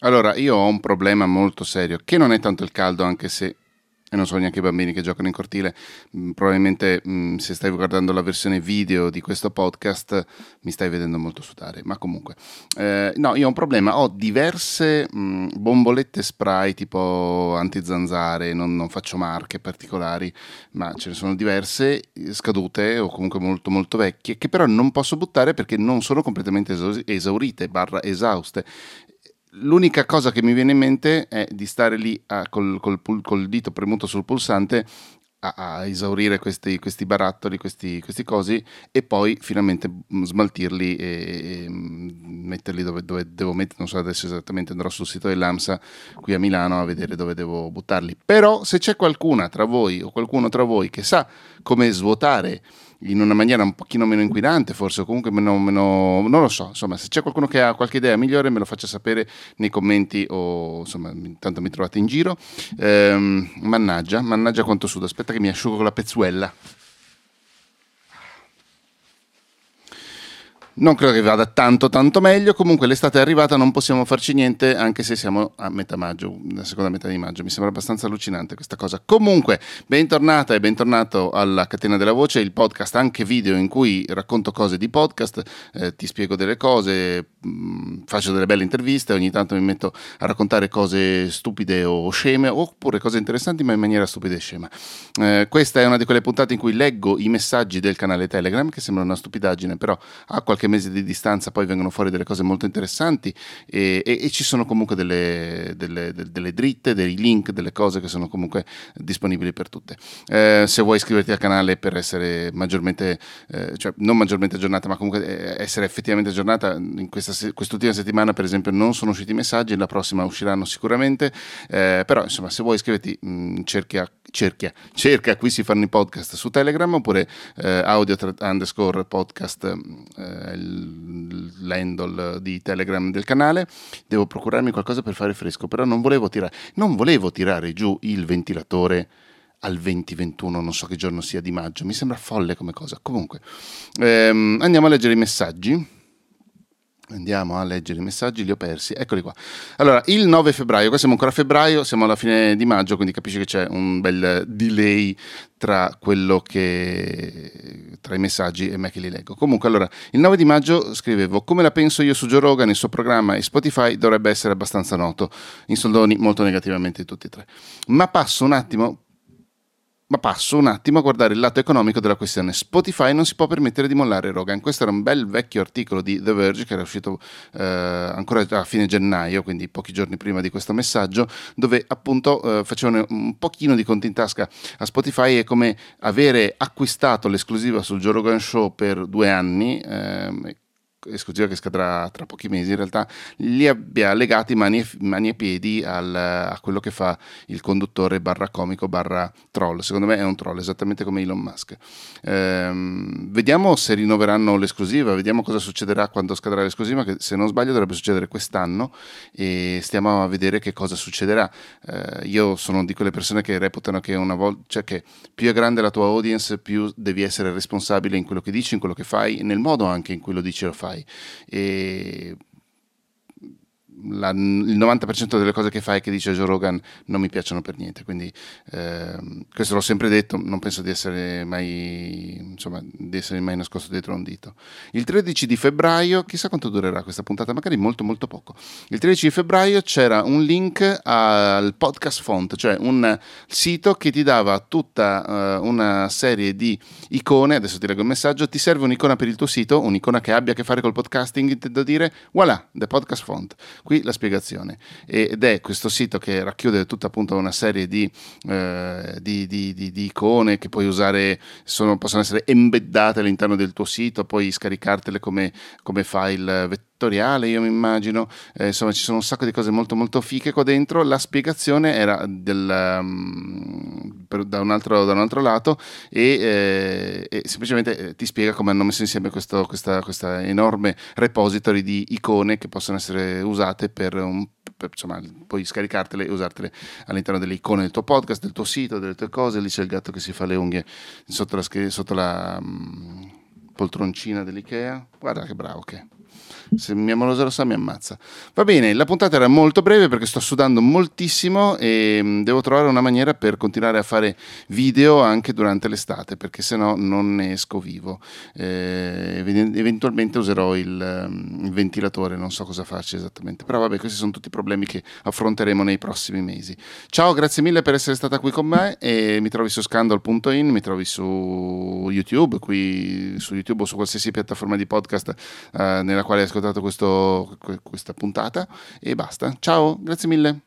Allora, io ho un problema molto serio, che non è tanto il caldo, anche se e non so neanche i bambini che giocano in cortile, mm, probabilmente mh, mm, se stai guardando la versione video di questo podcast mi stai vedendo molto sudare, ma comunque, eh, no, io ho un problema, ho diverse mh, mm, bombolette spray tipo antizanzare, non, non faccio marche particolari, ma ce ne sono diverse scadute o comunque molto molto vecchie, che però non posso buttare perché non sono completamente esaurite, barra esauste l'unica cosa che mi viene in mente è di stare lì a, col, col, col, dito premuto sul pulsante a, a esaurire questi, questi barattoli, questi, questi, cosi e poi finalmente smaltirli e, e metterli dove, dove, devo mettere. Non so adesso esattamente, andrò sul sito dell'AMSA qui a Milano a vedere dove devo buttarli. Però se c'è qualcuna tra voi o qualcuno tra voi che sa come svuotare in una maniera un pochino meno inquinante, forse, o comunque meno, meno, non lo so, insomma, se c'è qualcuno che ha qualche idea migliore me lo faccia sapere nei commenti o insomma, intanto mi trovate in giro. Ehm, mannaggia, mannaggia quanto sudo, aspetta che mi asciugo con la pezzuella. Non credo che vada tanto tanto meglio, comunque l'estate è arrivata, non possiamo farci niente anche se siamo a metà maggio, la seconda metà di maggio, mi sembra abbastanza allucinante questa cosa. Comunque, bentornata e bentornato alla Catena della Voce, il podcast anche video in cui racconto cose di podcast, eh, ti spiego delle cose, mh, mm, faccio delle belle interviste, ogni tanto mi metto a raccontare cose stupide o sceme, oppure cose interessanti ma in maniera stupida e scema. Eh, questa è una di quelle puntate in cui leggo i messaggi del canale Telegram, che sembra una stupidaggine, però ha qualche qualche mese di distanza poi vengono fuori delle cose molto interessanti e, e, e ci sono comunque delle, delle, delle, dritte, dei link, delle cose che sono comunque disponibili per tutte. Eh, se vuoi iscriverti al canale per essere maggiormente, eh, cioè non maggiormente aggiornata, ma comunque eh, essere effettivamente aggiornata, in questa, quest'ultima settimana per esempio non sono usciti i messaggi, la prossima usciranno sicuramente, eh, però insomma se vuoi iscriverti mh, mm, cerchia, cerchia, cerca, qui si fanno i podcast su Telegram oppure eh, audio underscore podcast eh, l'handle di Telegram del canale, devo procurarmi qualcosa per fare fresco, però non volevo tirare, non volevo tirare giù il ventilatore al 2021, non so che giorno sia di maggio, mi sembra folle come cosa. Comunque, ehm, andiamo a leggere i messaggi. Andiamo a leggere i messaggi, li ho persi, eccoli qua. Allora, il 9 febbraio, qua siamo ancora a febbraio, siamo alla fine di maggio, quindi capisci che c'è un bel delay tra quello che tra i messaggi e me che li leggo. Comunque, allora, il 9 di maggio scrivevo come la penso io su Joe Rogan, il suo programma e Spotify dovrebbe essere abbastanza noto. In soldoni molto negativamente tutti e tre. Ma passo un attimo ma passo un attimo a guardare il lato economico della questione. Spotify non si può permettere di mollare Rogan. Questo era un bel vecchio articolo di The Verge che era uscito eh, ancora a fine gennaio, quindi pochi giorni prima di questo messaggio, dove appunto eh, facevano un pochino di conti in tasca a Spotify e come avere acquistato l'esclusiva sul Joe Rogan Show per due anni. Eh, esclusiva che scadrà tra pochi mesi, in realtà li abbia legati mani e, mani e piedi al, a quello che fa il conduttore barra comico barra troll. Secondo me è un troll, esattamente come Elon Musk. Ehm, vediamo se rinnoveranno l'esclusiva, vediamo cosa succederà quando scadrà l'esclusiva, che se non sbaglio dovrebbe succedere quest'anno e stiamo a vedere che cosa succederà. Ehm, io sono di quelle persone che reputano che una volta, cioè che più è grande la tua audience, più devi essere responsabile in quello che dici, in quello che fai, nel modo anche in cui lo dici e lo fai fai. E la, il 90% delle cose che fai che dice Joe Rogan non mi piacciono per niente quindi eh, questo l'ho sempre detto non penso di essere mai insomma di essere mai nascosto dietro un dito. Il 13 di febbraio chissà quanto durerà questa puntata magari molto molto poco. Il 13 di febbraio c'era un link al podcast font cioè un sito che ti dava tutta uh, una serie di icone adesso ti leggo il messaggio ti serve un'icona per il tuo sito un'icona che abbia a che fare col podcasting intendo dire voilà the podcast font qui la spiegazione. Ed è questo sito che racchiude tutta appunto una serie di, eh, di, di, di icone che puoi usare, sono, possono essere embeddate all'interno del tuo sito, puoi scaricartele come, come file vettoriale, io mi immagino, eh, insomma ci sono un sacco di cose molto molto fiche qua dentro, la spiegazione era del, um, per, da, un altro, da, un altro, lato e, eh, e semplicemente eh, ti spiega come hanno messo insieme questo, questa, questa, enorme repository di icone che possono essere usate per un per, insomma, puoi scaricartele e usartele all'interno delle icone del tuo podcast, del tuo sito, delle tue cose. Lì c'è il gatto che si fa le unghie sotto la, sotto la um, poltroncina dell'IKEA. Guarda che bravo che. Se mia morosa lo sa mi ammazza. Va bene, la puntata era molto breve perché sto sudando moltissimo e mm, devo trovare una maniera per continuare a fare video anche durante l'estate perché se no non ne esco vivo. Eh, eventualmente userò il, mm, il, ventilatore, non so cosa farci esattamente. Però vabbè, questi sono tutti problemi che affronteremo nei prossimi mesi. Ciao, grazie mille per essere stata qui con me e mi trovi su scandal.in, mi trovi su YouTube, qui su YouTube o su qualsiasi piattaforma di podcast eh, quale hai ascoltato questo, questa puntata e basta. Ciao, grazie mille.